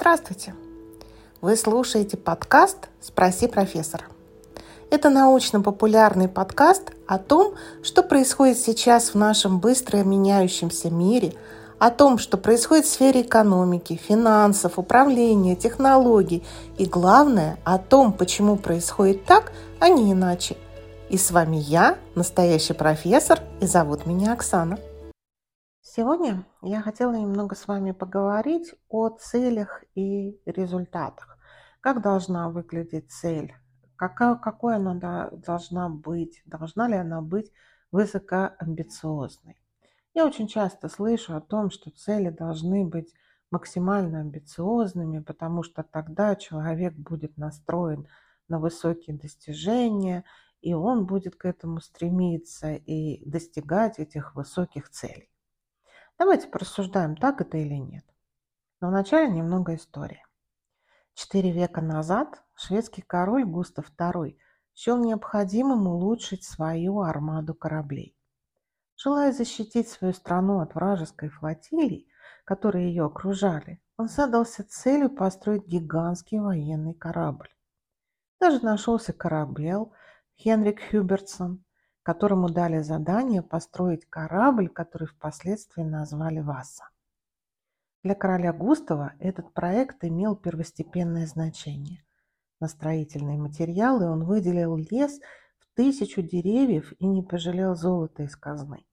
Здравствуйте! Вы слушаете подкаст «Спроси профессора». Это научно-популярный подкаст о том, что происходит сейчас в нашем быстро меняющемся мире, о том, что происходит в сфере экономики, финансов, управления, технологий и, главное, о том, почему происходит так, а не иначе. И с вами я, настоящий профессор, и зовут меня Оксана. Сегодня я хотела немного с вами поговорить о целях и результатах. Как должна выглядеть цель? Какая, какой она должна быть? Должна ли она быть высокоамбициозной? Я очень часто слышу о том, что цели должны быть максимально амбициозными, потому что тогда человек будет настроен на высокие достижения, и он будет к этому стремиться и достигать этих высоких целей. Давайте порассуждаем, так это или нет. Но вначале немного истории. Четыре века назад шведский король Густав II счел необходимым улучшить свою армаду кораблей. Желая защитить свою страну от вражеской флотилии, которые ее окружали, он задался целью построить гигантский военный корабль. Даже нашелся корабел Хенрик Хюбертсон, которому дали задание построить корабль, который впоследствии назвали Васа. Для короля Густава этот проект имел первостепенное значение. На строительные материалы он выделил лес в тысячу деревьев и не пожалел золота из казны.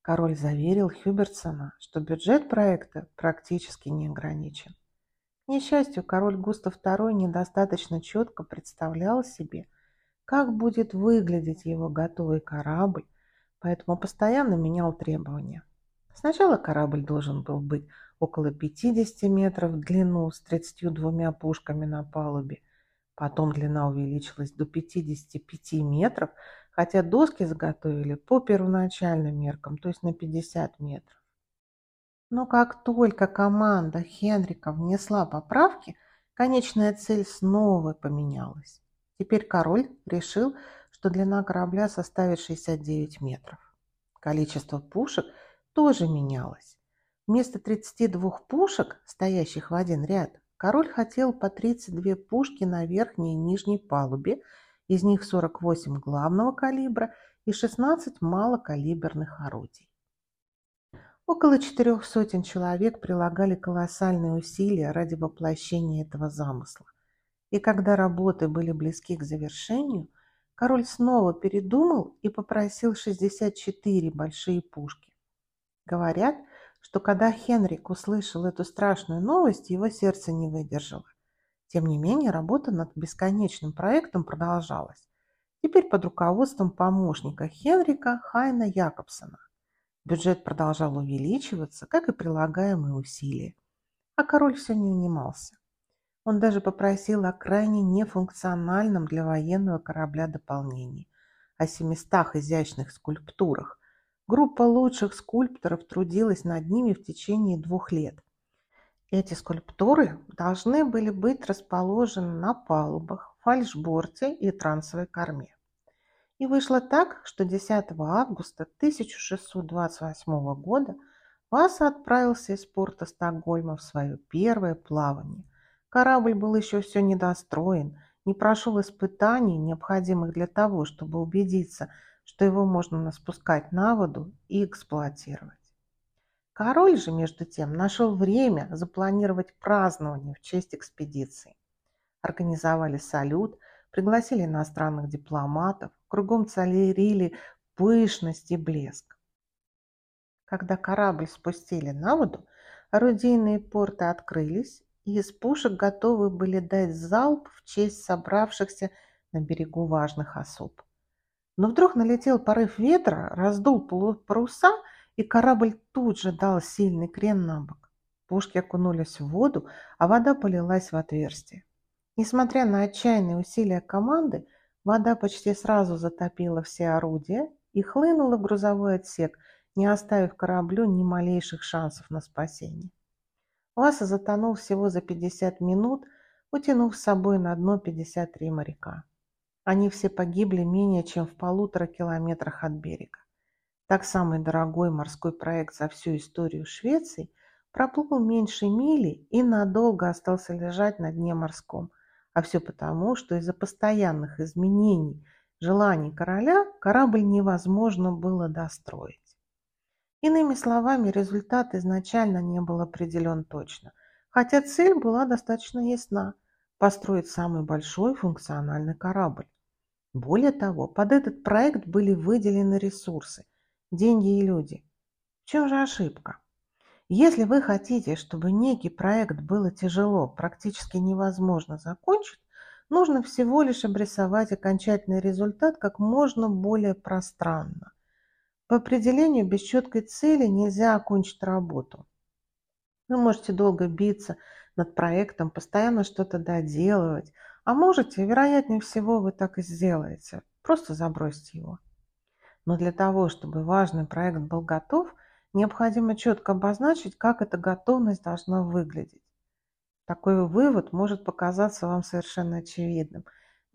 Король заверил Хюбертсона, что бюджет проекта практически не ограничен. К несчастью, король Густав II недостаточно четко представлял себе – как будет выглядеть его готовый корабль, поэтому постоянно менял требования. Сначала корабль должен был быть около 50 метров в длину с 32 пушками на палубе. Потом длина увеличилась до 55 метров, хотя доски заготовили по первоначальным меркам, то есть на 50 метров. Но как только команда Хенрика внесла поправки, конечная цель снова поменялась. Теперь король решил, что длина корабля составит 69 метров. Количество пушек тоже менялось. Вместо 32 пушек, стоящих в один ряд, король хотел по 32 пушки на верхней и нижней палубе, из них 48 главного калибра и 16 малокалиберных орудий. Около четырех сотен человек прилагали колоссальные усилия ради воплощения этого замысла. И когда работы были близки к завершению, король снова передумал и попросил 64 большие пушки. Говорят, что когда Хенрик услышал эту страшную новость, его сердце не выдержало. Тем не менее, работа над бесконечным проектом продолжалась. Теперь под руководством помощника Хенрика Хайна Якобсона. Бюджет продолжал увеличиваться, как и прилагаемые усилия. А король все не унимался. Он даже попросил о крайне нефункциональном для военного корабля дополнении – о 700 изящных скульптурах. Группа лучших скульпторов трудилась над ними в течение двух лет. Эти скульптуры должны были быть расположены на палубах, фальшборте и трансовой корме. И вышло так, что 10 августа 1628 года Васа отправился из порта Стокгольма в свое первое плавание – Корабль был еще все недостроен, не прошел испытаний, необходимых для того, чтобы убедиться, что его можно спускать на воду и эксплуатировать. Король же, между тем, нашел время запланировать празднование в честь экспедиции. Организовали салют, пригласили иностранных дипломатов, кругом царили пышность и блеск. Когда корабль спустили на воду, орудийные порты открылись, и из пушек готовы были дать залп в честь собравшихся на берегу важных особ. Но вдруг налетел порыв ветра, раздул паруса, и корабль тут же дал сильный крен на бок. Пушки окунулись в воду, а вода полилась в отверстие. Несмотря на отчаянные усилия команды, вода почти сразу затопила все орудия и хлынула в грузовой отсек, не оставив кораблю ни малейших шансов на спасение. Ласса затонул всего за 50 минут, утянув с собой на дно 53 моряка. Они все погибли менее чем в полутора километрах от берега. Так самый дорогой морской проект за всю историю Швеции проплыл меньше мили и надолго остался лежать на дне морском. А все потому, что из-за постоянных изменений желаний короля корабль невозможно было достроить. Иными словами, результат изначально не был определен точно, хотя цель была достаточно ясна – построить самый большой функциональный корабль. Более того, под этот проект были выделены ресурсы, деньги и люди. В чем же ошибка? Если вы хотите, чтобы некий проект было тяжело, практически невозможно закончить, нужно всего лишь обрисовать окончательный результат как можно более пространно. По определению, без четкой цели нельзя окончить работу. Вы можете долго биться над проектом, постоянно что-то доделывать, а можете, вероятнее всего, вы так и сделаете. Просто забросьте его. Но для того, чтобы важный проект был готов – необходимо четко обозначить, как эта готовность должна выглядеть. Такой вывод может показаться вам совершенно очевидным.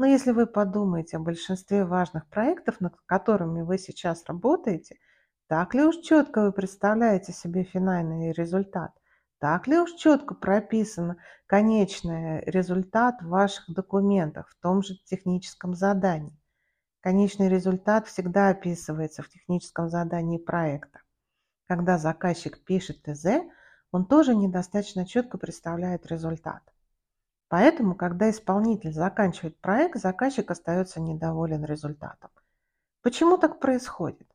Но если вы подумаете о большинстве важных проектов, над которыми вы сейчас работаете, так ли уж четко вы представляете себе финальный результат? Так ли уж четко прописан конечный результат в ваших документах, в том же техническом задании? Конечный результат всегда описывается в техническом задании проекта. Когда заказчик пишет ТЗ, он тоже недостаточно четко представляет результат. Поэтому, когда исполнитель заканчивает проект, заказчик остается недоволен результатом. Почему так происходит?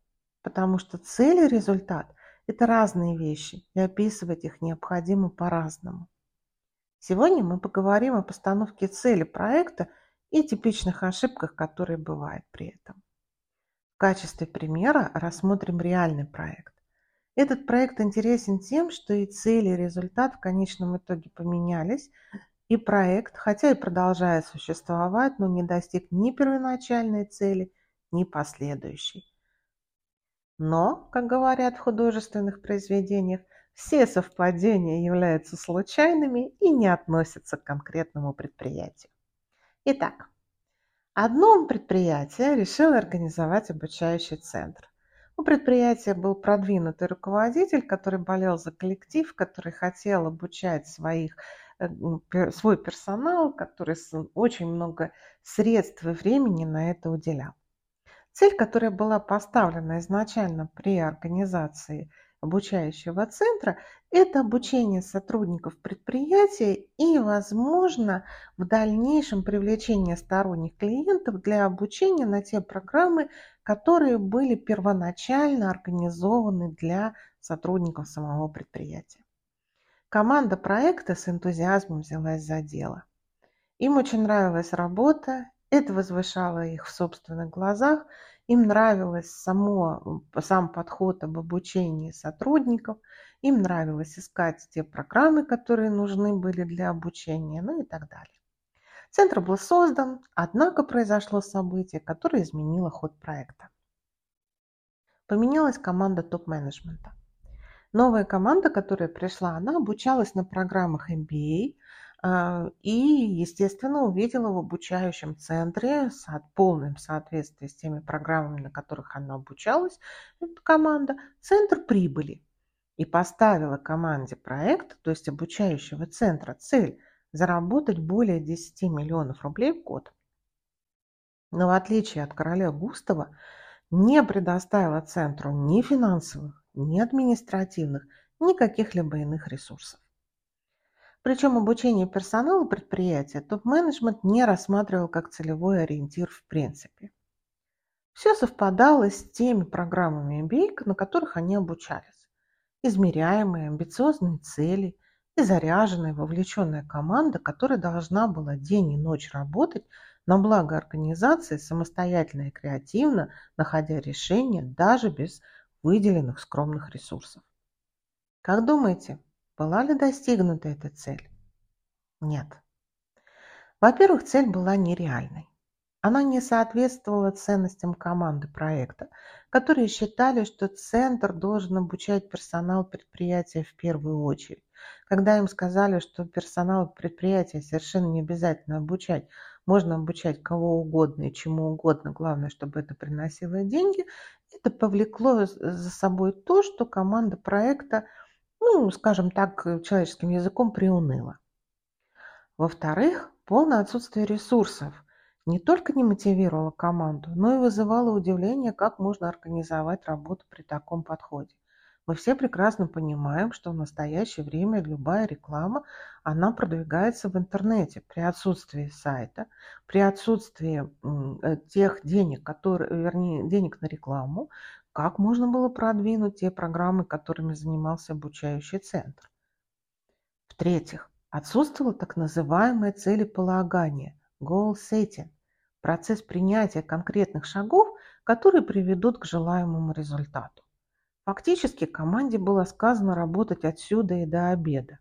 Потому что цель и результат – это разные вещи, и описывать их необходимо по-разному. Сегодня мы поговорим о постановке цели проекта и типичных ошибках, которые бывают при этом. В качестве примера рассмотрим реальный проект. Этот проект интересен тем, что и цели, и результат в конечном итоге поменялись, и проект, хотя и продолжает существовать, но не достиг ни первоначальной цели, ни последующей. Но, как говорят в художественных произведениях, все совпадения являются случайными и не относятся к конкретному предприятию. Итак, одно предприятие решило организовать обучающий центр. У предприятия был продвинутый руководитель, который болел за коллектив, который хотел обучать своих, свой персонал, который очень много средств и времени на это уделял. Цель, которая была поставлена изначально при организации обучающего центра – это обучение сотрудников предприятия и, возможно, в дальнейшем привлечение сторонних клиентов для обучения на те программы, которые были первоначально организованы для сотрудников самого предприятия. Команда проекта с энтузиазмом взялась за дело. Им очень нравилась работа, это возвышало их в собственных глазах, им нравилось само, сам подход об обучении сотрудников, им нравилось искать те программы, которые нужны были для обучения, ну и так далее. Центр был создан, однако произошло событие, которое изменило ход проекта. Поменялась команда топ-менеджмента. Новая команда, которая пришла, она обучалась на программах MBA а, и, естественно, увидела в обучающем центре с полным соответствием с теми программами, на которых она обучалась, эта команда, центр прибыли. И поставила команде проекта, то есть обучающего центра, цель заработать более 10 миллионов рублей в год. Но в отличие от короля Густава, не предоставила центру ни финансовых, ни административных, ни каких-либо иных ресурсов. Причем обучение персонала предприятия топ-менеджмент не рассматривал как целевой ориентир в принципе. Все совпадало с теми программами MBA, на которых они обучались. Измеряемые, амбициозные цели – и заряженная, вовлеченная команда, которая должна была день и ночь работать на благо организации самостоятельно и креативно, находя решения даже без выделенных скромных ресурсов. Как думаете, была ли достигнута эта цель? Нет. Во-первых, цель была нереальной. Она не соответствовала ценностям команды проекта, которые считали, что центр должен обучать персонал предприятия в первую очередь. Когда им сказали, что персонал предприятия совершенно не обязательно обучать, можно обучать кого угодно и чему угодно, главное, чтобы это приносило деньги, это повлекло за собой то, что команда проекта ну, скажем так, человеческим языком, приуныло. Во-вторых, полное отсутствие ресурсов не только не мотивировало команду, но и вызывало удивление, как можно организовать работу при таком подходе. Мы все прекрасно понимаем, что в настоящее время любая реклама, она продвигается в интернете при отсутствии сайта, при отсутствии э, тех денег, которые, вернее, денег на рекламу, как можно было продвинуть те программы, которыми занимался обучающий центр. В-третьих, отсутствовало так называемое целеполагание, goal setting, процесс принятия конкретных шагов, которые приведут к желаемому результату. Фактически команде было сказано работать отсюда и до обеда.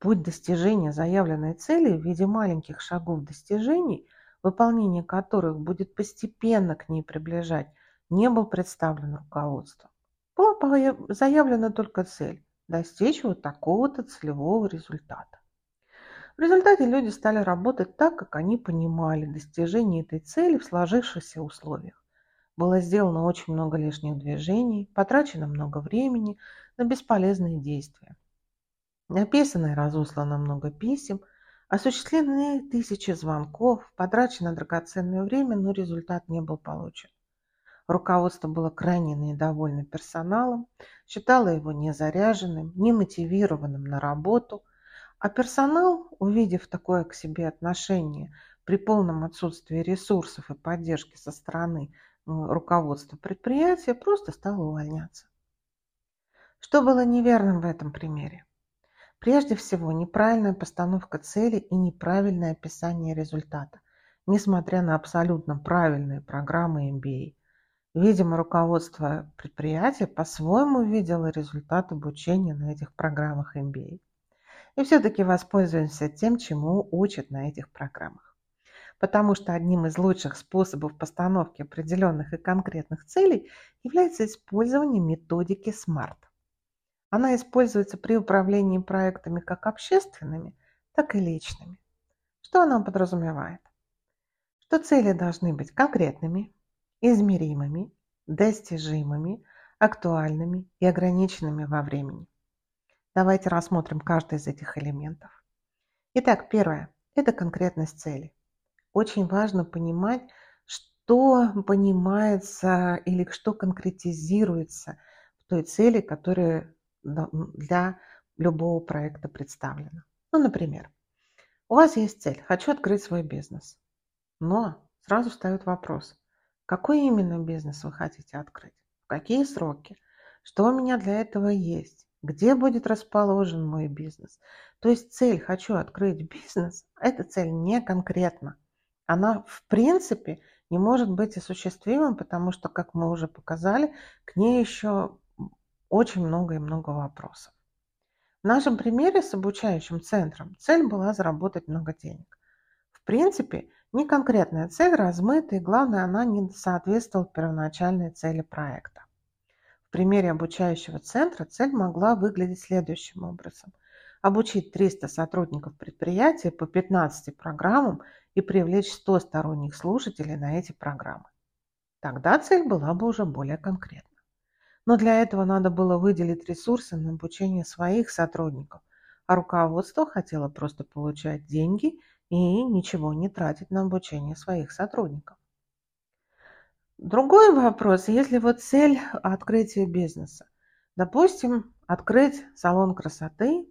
Путь достижения заявленной цели в виде маленьких шагов достижений, выполнение которых будет постепенно к ней приближать, не был представлен руководством. Была заявлена только цель – достичь вот такого-то целевого результата. В результате люди стали работать так, как они понимали достижение этой цели в сложившихся условиях. Было сделано очень много лишних движений, потрачено много времени на бесполезные действия. Написано и разослано много писем, осуществлены тысячи звонков, потрачено драгоценное время, но результат не был получен. Руководство было крайне недовольно персоналом, считало его незаряженным, немотивированным на работу, а персонал, увидев такое к себе отношение при полном отсутствии ресурсов и поддержки со стороны руководство предприятия просто стало увольняться. Что было неверным в этом примере? Прежде всего, неправильная постановка цели и неправильное описание результата, несмотря на абсолютно правильные программы MBA. Видимо, руководство предприятия по-своему видело результат обучения на этих программах MBA. И все-таки воспользуемся тем, чему учат на этих программах потому что одним из лучших способов постановки определенных и конкретных целей является использование методики SMART. Она используется при управлении проектами как общественными, так и личными. Что она подразумевает? Что цели должны быть конкретными, измеримыми, достижимыми, актуальными и ограниченными во времени. Давайте рассмотрим каждый из этих элементов. Итак, первое – это конкретность цели очень важно понимать, что понимается или что конкретизируется в той цели, которая для любого проекта представлена. Ну, например, у вас есть цель – хочу открыть свой бизнес. Но сразу встает вопрос, какой именно бизнес вы хотите открыть? В какие сроки? Что у меня для этого есть? Где будет расположен мой бизнес? То есть цель «хочу открыть бизнес» – эта цель не конкретна она в принципе не может быть осуществимой, потому что, как мы уже показали, к ней еще очень много и много вопросов. В нашем примере с обучающим центром цель была заработать много денег. В принципе, не конкретная цель размыта, и главное, она не соответствовала первоначальной цели проекта. Примере обучающего центра цель могла выглядеть следующим образом. Обучить 300 сотрудников предприятия по 15 программам и привлечь 100 сторонних слушателей на эти программы. Тогда цель была бы уже более конкретна. Но для этого надо было выделить ресурсы на обучение своих сотрудников, а руководство хотело просто получать деньги и ничего не тратить на обучение своих сотрудников. Другой вопрос, если вот цель открытия бизнеса. Допустим, открыть салон красоты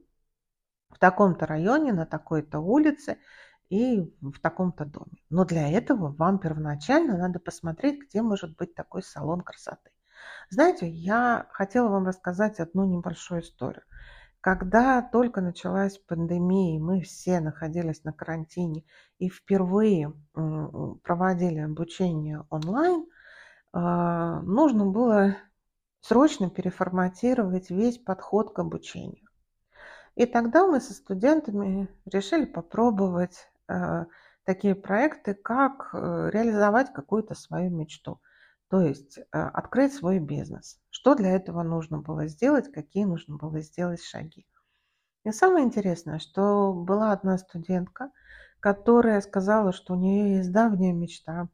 в таком-то районе, на такой-то улице – и в таком-то доме. Но для этого вам первоначально надо посмотреть, где может быть такой салон красоты. Знаете, я хотела вам рассказать одну небольшую историю. Когда только началась пандемия, мы все находились на карантине и впервые проводили обучение онлайн, нужно было срочно переформатировать весь подход к обучению. И тогда мы со студентами решили попробовать Э, такие проекты, как э, реализовать какую-то свою мечту. То есть э, открыть свой бизнес. Что для этого нужно было сделать, какие нужно было сделать шаги. И самое интересное, что была одна студентка, которая сказала, что у нее есть давняя мечта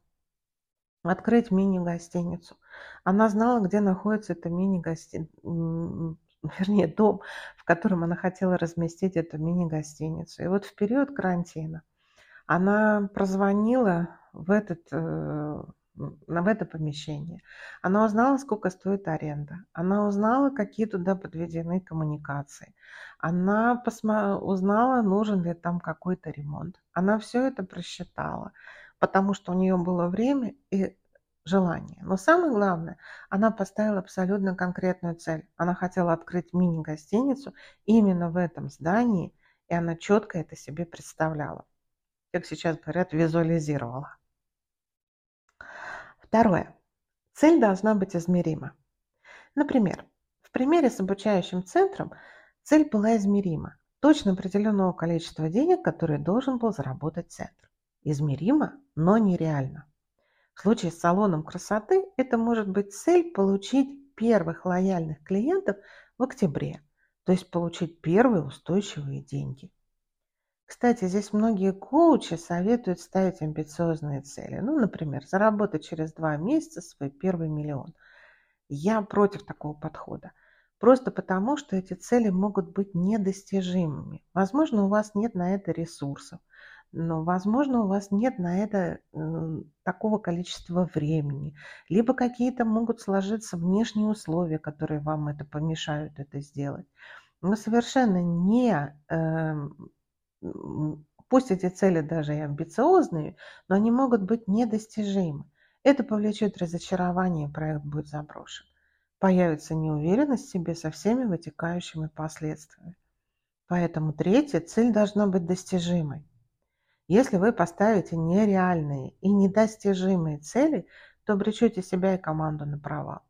открыть мини-гостиницу. Она знала, где находится эта мини-гостиница, вернее, дом, в котором она хотела разместить эту мини-гостиницу. И вот в период карантина она прозвонила в этот э, в это помещение. Она узнала, сколько стоит аренда. Она узнала, какие туда подведены коммуникации. Она посма- узнала, нужен ли там какой-то ремонт. Она все это просчитала, потому что у нее было время и желание. Но самое главное, она поставила абсолютно конкретную цель. Она хотела открыть мини-гостиницу именно в этом здании, и она четко это себе представляла. Как сейчас говорят, визуализировала. Второе. Цель должна быть измерима. Например, в примере с обучающим центром цель была измерима. Точно определенного количества денег, которые должен был заработать центр. Измеримо, но нереально. В случае с салоном красоты это может быть цель получить первых лояльных клиентов в октябре, то есть получить первые устойчивые деньги. Кстати, здесь многие коучи советуют ставить амбициозные цели. Ну, например, заработать через два месяца свой первый миллион. Я против такого подхода. Просто потому, что эти цели могут быть недостижимыми. Возможно, у вас нет на это ресурсов, но, возможно, у вас нет на это э, такого количества времени. Либо какие-то могут сложиться внешние условия, которые вам это помешают это сделать. Но совершенно не э, пусть эти цели даже и амбициозные, но они могут быть недостижимы. Это повлечет разочарование, проект будет заброшен. Появится неуверенность в себе со всеми вытекающими последствиями. Поэтому третья цель должна быть достижимой. Если вы поставите нереальные и недостижимые цели, то обречете себя и команду на провал.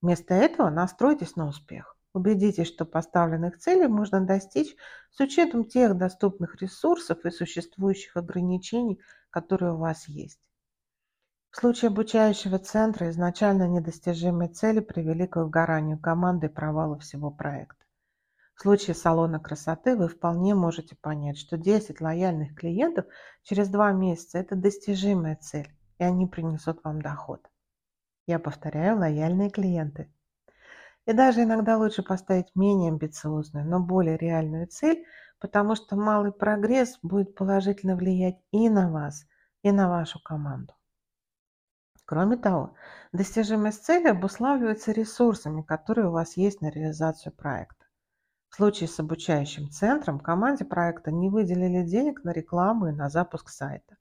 Вместо этого настройтесь на успех. Убедитесь, что поставленных целей можно достичь с учетом тех доступных ресурсов и существующих ограничений, которые у вас есть. В случае обучающего центра изначально недостижимые цели привели к выгоранию команды и провалу всего проекта. В случае салона красоты вы вполне можете понять, что 10 лояльных клиентов через 2 месяца – это достижимая цель, и они принесут вам доход. Я повторяю, лояльные клиенты – и даже иногда лучше поставить менее амбициозную, но более реальную цель, потому что малый прогресс будет положительно влиять и на вас, и на вашу команду. Кроме того, достижимость цели обуславливается ресурсами, которые у вас есть на реализацию проекта. В случае с обучающим центром команде проекта не выделили денег на рекламу и на запуск сайта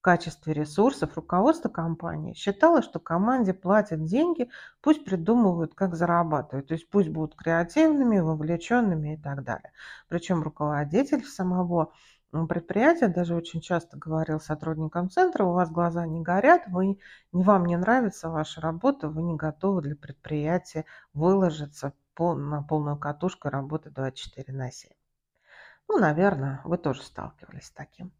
качестве ресурсов руководство компании считало, что команде платят деньги, пусть придумывают, как зарабатывать, то есть пусть будут креативными, вовлеченными и так далее. Причем руководитель самого предприятия даже очень часто говорил сотрудникам центра, у вас глаза не горят, вы, вам не нравится ваша работа, вы не готовы для предприятия выложиться на полную катушку и работать 24 на 7. Ну, наверное, вы тоже сталкивались с таким.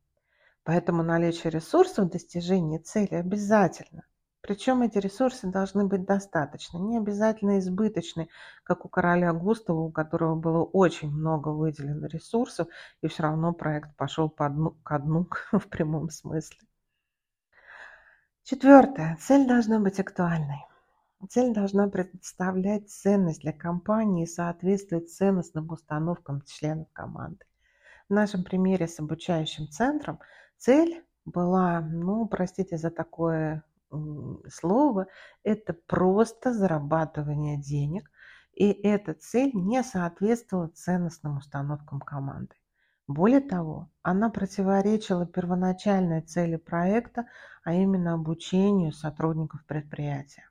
Поэтому наличие ресурсов достижения цели обязательно. Причем эти ресурсы должны быть достаточны, не обязательно избыточны, как у короля Густава, у которого было очень много выделено ресурсов, и все равно проект пошел по дну, ко дну в прямом смысле. Четвертое. Цель должна быть актуальной. Цель должна представлять ценность для компании и соответствовать ценностным установкам членов команды. В нашем примере с обучающим центром – Цель была, ну, простите за такое слово, это просто зарабатывание денег, и эта цель не соответствовала ценностным установкам команды. Более того, она противоречила первоначальной цели проекта, а именно обучению сотрудников предприятия.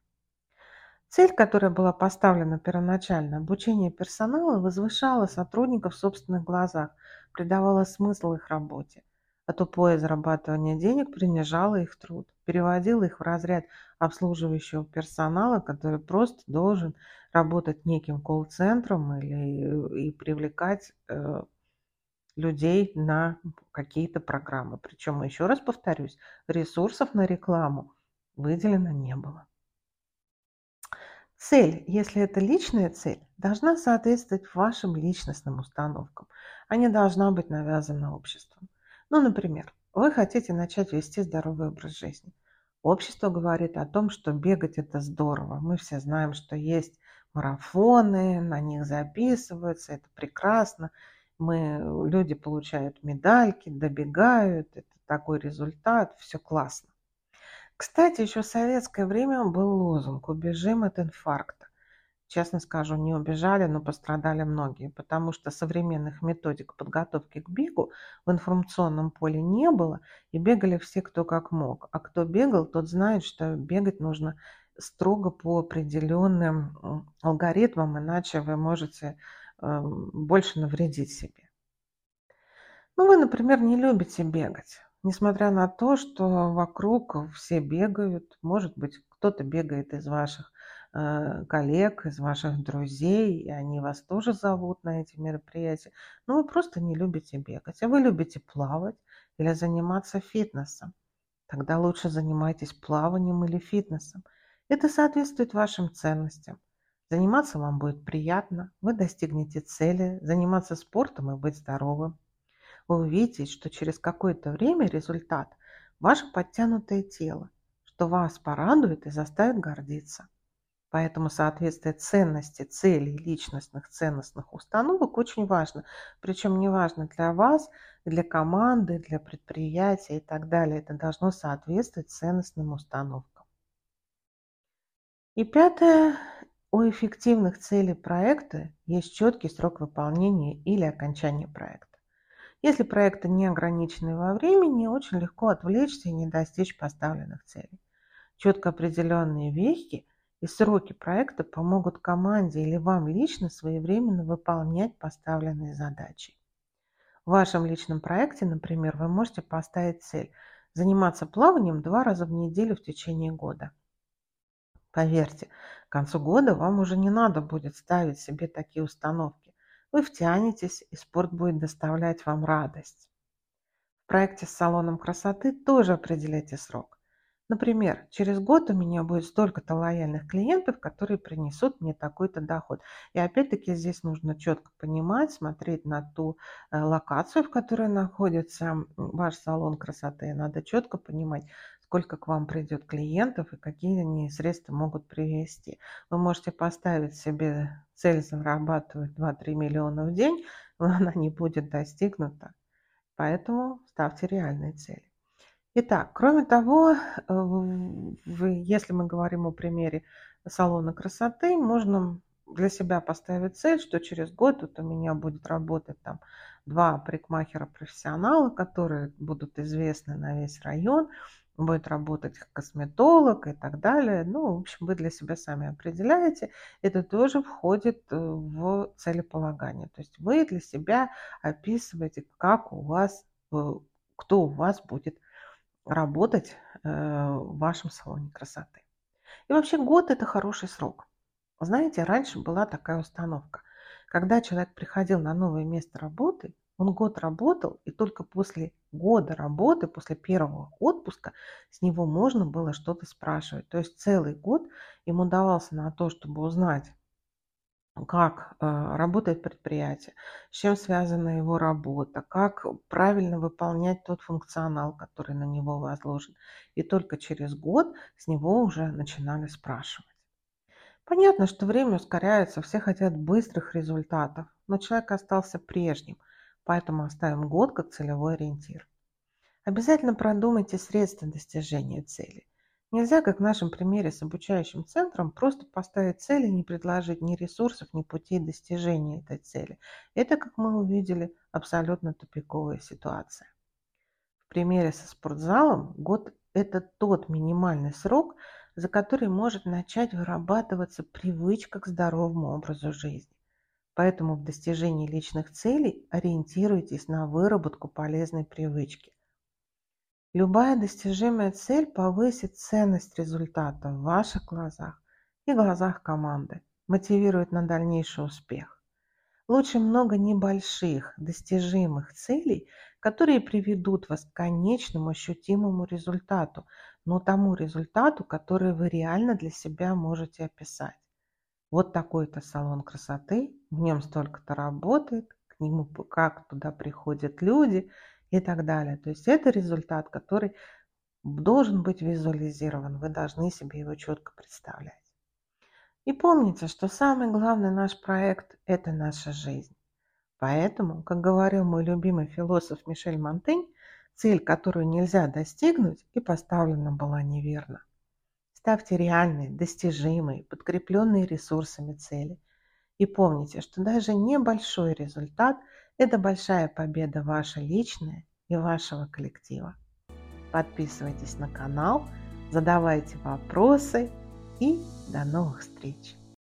Цель, которая была поставлена первоначально, обучение персонала, возвышала сотрудников в собственных глазах, придавала смысл их работе а тупое зарабатывание денег принижало их труд, переводило их в разряд обслуживающего персонала, который просто должен работать неким колл-центром или и привлекать э, людей на какие-то программы. Причем, еще раз повторюсь, ресурсов на рекламу выделено не было. Цель, если это личная цель, должна соответствовать вашим личностным установкам, а не должна быть навязана обществом. Ну, например, вы хотите начать вести здоровый образ жизни. Общество говорит о том, что бегать это здорово. Мы все знаем, что есть марафоны, на них записываются, это прекрасно. Мы, люди получают медальки, добегают, это такой результат, все классно. Кстати, еще в советское время был лозунг «Убежим от инфаркта». Честно скажу, не убежали, но пострадали многие, потому что современных методик подготовки к бегу в информационном поле не было, и бегали все кто как мог. А кто бегал, тот знает, что бегать нужно строго по определенным алгоритмам, иначе вы можете эм, больше навредить себе. Ну, вы, например, не любите бегать. Несмотря на то, что вокруг все бегают, может быть, кто-то бегает из ваших э, коллег, из ваших друзей, и они вас тоже зовут на эти мероприятия, но вы просто не любите бегать, а вы любите плавать или заниматься фитнесом. Тогда лучше занимайтесь плаванием или фитнесом. Это соответствует вашим ценностям. Заниматься вам будет приятно, вы достигнете цели, заниматься спортом и быть здоровым вы увидите, что через какое-то время результат – ваше подтянутое тело, что вас порадует и заставит гордиться. Поэтому соответствие ценности, целей, личностных ценностных установок очень важно. Причем не важно для вас, для команды, для предприятия и так далее. Это должно соответствовать ценностным установкам. И пятое. У эффективных целей проекта есть четкий срок выполнения или окончания проекта. Если проекты не ограничены во времени, очень легко отвлечься и не достичь поставленных целей. Четко определенные вехи и сроки проекта помогут команде или вам лично своевременно выполнять поставленные задачи. В вашем личном проекте, например, вы можете поставить цель заниматься плаванием два раза в неделю в течение года. Поверьте, к концу года вам уже не надо будет ставить себе такие установки вы втянетесь, и спорт будет доставлять вам радость. В проекте с салоном красоты тоже определяйте срок. Например, через год у меня будет столько-то лояльных клиентов, которые принесут мне такой-то доход. И опять-таки здесь нужно четко понимать, смотреть на ту э, локацию, в которой находится ваш салон красоты. Надо четко понимать, сколько к вам придет клиентов и какие они средства могут привести. Вы можете поставить себе цель зарабатывать 2-3 миллиона в день, но она не будет достигнута. Поэтому ставьте реальные цели. Итак, кроме того, вы, если мы говорим о примере салона красоты, можно для себя поставить цель, что через год вот у меня будет работать там два парикмахера-профессионала, которые будут известны на весь район, будет работать косметолог и так далее. Ну, в общем, вы для себя сами определяете. Это тоже входит э, в целеполагание. То есть вы для себя описываете, как у вас, э, кто у вас будет работать э, в вашем салоне красоты. И вообще год – это хороший срок. Знаете, раньше была такая установка. Когда человек приходил на новое место работы, он год работал, и только после года работы, после первого отпуска, с него можно было что-то спрашивать. То есть целый год ему давался на то, чтобы узнать, как э, работает предприятие, с чем связана его работа, как правильно выполнять тот функционал, который на него возложен. И только через год с него уже начинали спрашивать. Понятно, что время ускоряется, все хотят быстрых результатов, но человек остался прежним – поэтому оставим год как целевой ориентир. Обязательно продумайте средства достижения цели. Нельзя, как в нашем примере с обучающим центром, просто поставить цель и не предложить ни ресурсов, ни путей достижения этой цели. Это, как мы увидели, абсолютно тупиковая ситуация. В примере со спортзалом год – это тот минимальный срок, за который может начать вырабатываться привычка к здоровому образу жизни. Поэтому в достижении личных целей ориентируйтесь на выработку полезной привычки. Любая достижимая цель повысит ценность результата в ваших глазах и глазах команды, мотивирует на дальнейший успех. Лучше много небольших, достижимых целей, которые приведут вас к конечному ощутимому результату, но тому результату, который вы реально для себя можете описать вот такой-то салон красоты, в нем столько-то работает, к нему как туда приходят люди и так далее. То есть это результат, который должен быть визуализирован, вы должны себе его четко представлять. И помните, что самый главный наш проект – это наша жизнь. Поэтому, как говорил мой любимый философ Мишель Монтень, цель, которую нельзя достигнуть, и поставлена была неверно. Ставьте реальные, достижимые, подкрепленные ресурсами цели. И помните, что даже небольшой результат – это большая победа ваша личная и вашего коллектива. Подписывайтесь на канал, задавайте вопросы и до новых встреч!